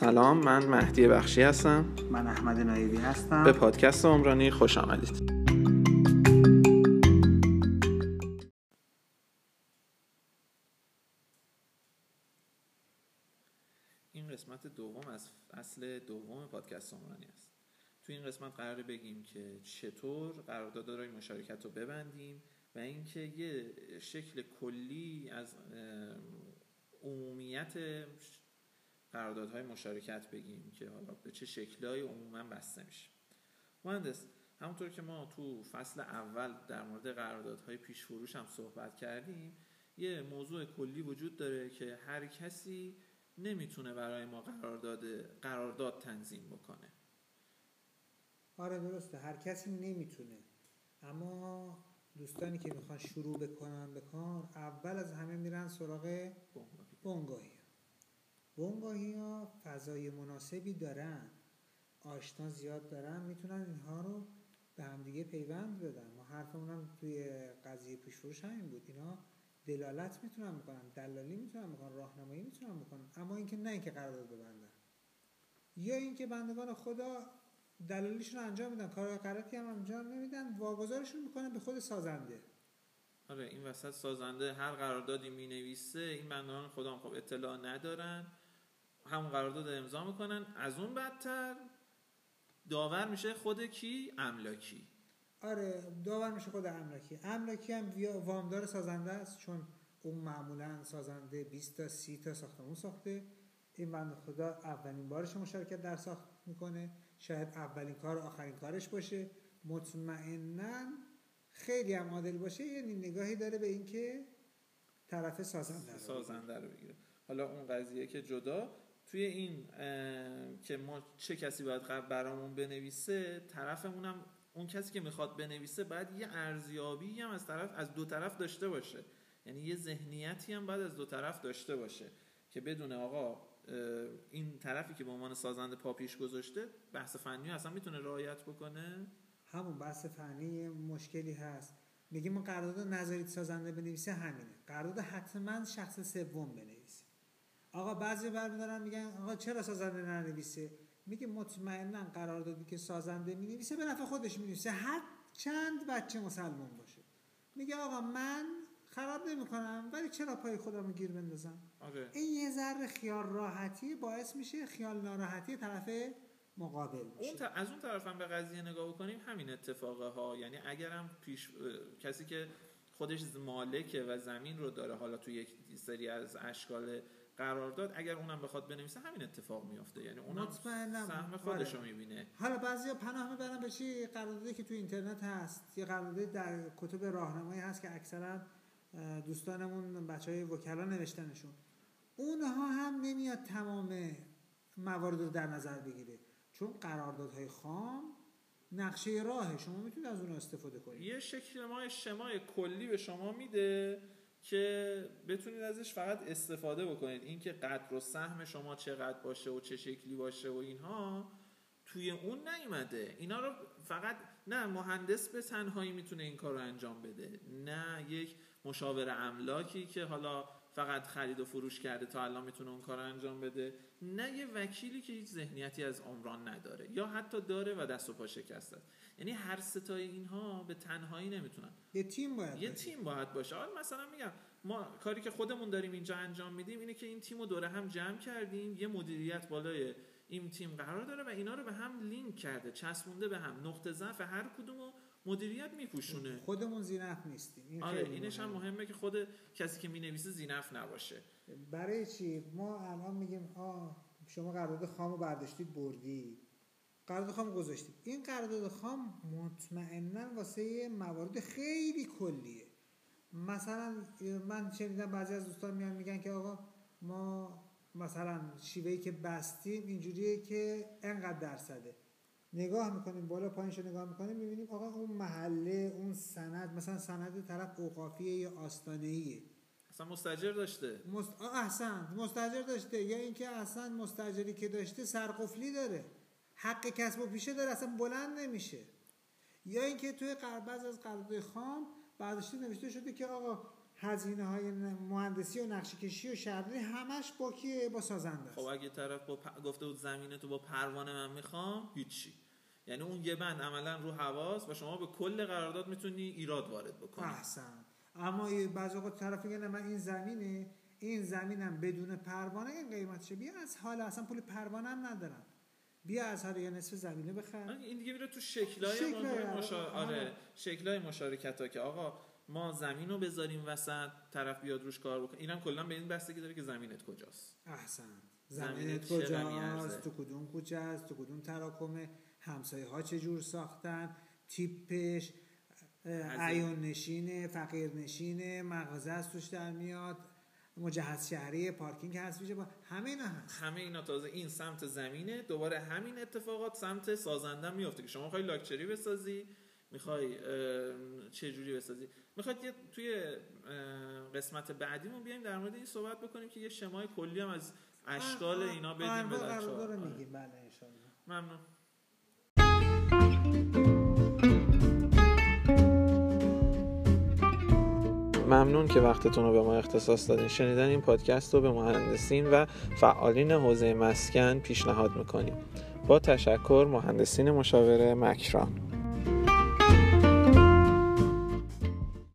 سلام من مهدی بخشی هستم. من احمد نایبی هستم. به پادکست عمرانی خوش آمدید. این قسمت دوم از فصل دوم پادکست عمرانی است. تو این قسمت قراره بگیم که چطور قراردادهای مشارکت رو ببندیم و اینکه یه شکل کلی از عمومیت قراردادهای مشارکت بگیم که حالا به چه شکلهای عموما بسته میشه. مهندس همونطور که ما تو فصل اول در مورد قراردادهای پیش فروش هم صحبت کردیم یه موضوع کلی وجود داره که هر کسی نمی‌تونه برای ما قرارداد قرارداد تنظیم بکنه. آره درسته. هر کسی نمی‌تونه. اما دوستانی که می‌خوان شروع بکنن به کار اول از همه میرن سراغ بنگاهی. بنگاهی ها فضای مناسبی دارن. آشنا زیاد دارن. می‌تونن اینها رو به همدیگه پیوند بدن. ما حرفمون هم توی قضیه پیش فروش همین بود. اینا دلالت می‌تونن بکنن دلالی می‌تونن بکنن راهنمایی می‌تونن بکنن. اما اینکه نه اینکه قرارداد ببندن. یا اینکه بندگان خدا دلالیشون انجام میدن. کار غلطی هم انجام نمیدن. واگذارشون می‌کنن به خود سازنده. آره این وسط سازنده هر قراردادی می نویسه این بندگان خدا هم خب اطلاع ندارن. همون قرارداد امضا می‌کنن. از اون بدتر داور میشه خود کی؟ املاکی. آره داور میشه خود املاکی. املاکی هم وامدار سازنده است چون اون معمولا سازنده 20 تا 30 تا ساختمون ساخته. این بند خدا اولین بارش مشارکت در ساخت می‌کنه. شاید اولین کار آخرین کارش باشه. مطمئنا خیلی هم عادل باشه. یعنی نگاهی داره به اینکه طرف سازنده رو سازنده رو بگیره. حالا اون قضیه که جدا توی این که ما چه کسی باید برامون بنویسه طرفمونم اون کسی که می‌خواد بنویسه باید یه ارزیابی هم از طرف از دو طرف داشته باشه. یعنی یه ذهنیتی هم باید از دو طرف داشته باشه که بدون آقا این طرفی که به عنوان سازنده پا پیش گذاشته بحث فنی اصلا می‌تونه رعایت بکنه؟ همون بحث فنی مشکلی هست. میگیم ما قرارداد نظریت سازنده بنویسه همینه. قرارداد حتما شخص سوم بنویسه. آقا بعضی برمیدارن میگن آقا چرا سازنده ننویسه؟ میگه مطمئنا قراردادی که سازنده می‌نویسه به نفع خودش می‌نویسه. هر چند بچه مسلمان باشه. میگه آقا من خراب نمی‌کنم ولی چرا پای خودم گیر بندازم؟ آره. این یه ذره خیال راحتی باعث میشه خیال ناراحتی طرف مقابل میشه اون از اون طرف هم به قضیه نگاه بکنیم همین اتفاقه ها یعنی اگرم پیش کسی که خودش مالکه و زمین رو داره حالا تو یک سری از اشکال قرارداد اگر اونم بخواد بنویسه همین اتفاق میافته. یعنی اونم سهم خودش رو می‌بینه. حالا بعضیا پناه می‌برن به چی؟ قراردادی که تو اینترنت هست. یه قراردادی در کتب راهنمایی هست که اکثرا دوستانمون بچه های وکلا نوشتنشون. اونها هم نمیاد تمام موارد رو در نظر بگیره. چون قراردادهای خام نقشه راه شما می‌تونید از اون استفاده کنید. یه شکل ما شمای کلی به شما میده. که بتونید ازش فقط استفاده بکنید. اینکه قدر و سهم شما چقدر باشه و چه شکلی باشه و اینها توی اون نیومده. اینا رو فقط نه مهندس به تنهایی می‌تونه این کار رو انجام بده. نه یک مشاور املاکی که حالا فقط خرید و فروش کرده تا الان می‌تونه اون کار انجام بده. نه یه وکیلی که هیچ ذهنیتی از عمران نداره. یا حتی داره و دست و پا شکسته یعنی هر ستای اینها به تنهایی نمی‌تونن. یه تیم باید یه تیم باید باشه. حالا مثلا میگم ما کاری که خودمون داریم اینجا انجام میدیم اینه که این تیم رو دوره هم جمع کردیم. یه مدیریت بالای این تیم قرار داره و اینا رو به هم لینک کرده. چسبونده به هم. نقطه ضعف هر کدوم مدیریت میپوشونه. خودمون زینف نیستیم. این آره اینش هم مهمه. که خود کسی که می‌نویسه زینف نباشه. برای چی؟ ما الان میگیم آ شما قرارداد خام رو برداشتید بردی. قرارداد خام گذاشتید این قرارداد خام مطمئنا واسه موارد خیلی کلیه. مثلا من شنیدم بعضی از دوستان میان میگن که آقا ما مثلا شیوهی که بستیم اینجوریه که انقدر درصده. نگاه می‌کنیم بالا پایینشو نگاه می‌کنیم می‌بینیم آقا اون محله اون سند مثلا سند طرف اوقافیه یا آستانه ایه اصلا مستجر داشته. مست... احسن. مستجر داشته. یا اینکه اصلا مستجری که داشته سرقفلی داره. حق کسب و پیشه داره اصلا بلند نمیشه. یا اینکه توی بعض از قرارداد خام برداشته نوشته شده که آقا هزینه های مهندسی و نقشه کشی و شهرداری همش با کیه با سازنده خب اگه طرف با پ... گفته بود زمینه تو با پروانه من می‌خوام هیچی. یعنی اون یه بند عملا رو حواس و شما به کل قرارداد می‌تونی ایراد وارد بکنی. احسن. اما بعضی اوقات طرف میگه من این زمینه این زمینم بدون پروانه این قیمتشه بیا از حال اصلا پول پروانه هم ندارم. بیا از حال یه نصف زمینه بخر. این دیگه میره تو شکلای, شکلای مشا... آره شکلای مشارکت ها که آقا ما زمین رو بذاریم وسط طرف بیاد روش کار بکنه. اینم کلا به این بستگی داره که زمینت کجاست. احسن. زمینت کجاست؟ تو کدوم کوچه است تو کدوم تراکمه؟ همسایه ها چه جور ساختن تیپش عیون نشینه فقیر نشینه مغازه از توش در میاد مجهز شهری پارکینگ هست میشه با همه اینا هست. همه اینا تازه این سمت زمینه دوباره همین اتفاقات سمت سازنده میفته که شما می‌خوای لاکچری بسازی می‌خوای چه جوری بسازی؟ می‌خواد یه توی قسمت بعدیمون بیایم در مورد این صحبت بکنیم که یه شمای کلی هم از اشکال اینا بدیم به میگیم. بله ممنون. ممنون که وقتتون رو به ما اختصاص دادین. شنیدن این پادکست رو به مهندسین و فعالین حوزه مسکن پیشنهاد می‌کنیم. با تشکر مهندسین مشاوره مکران.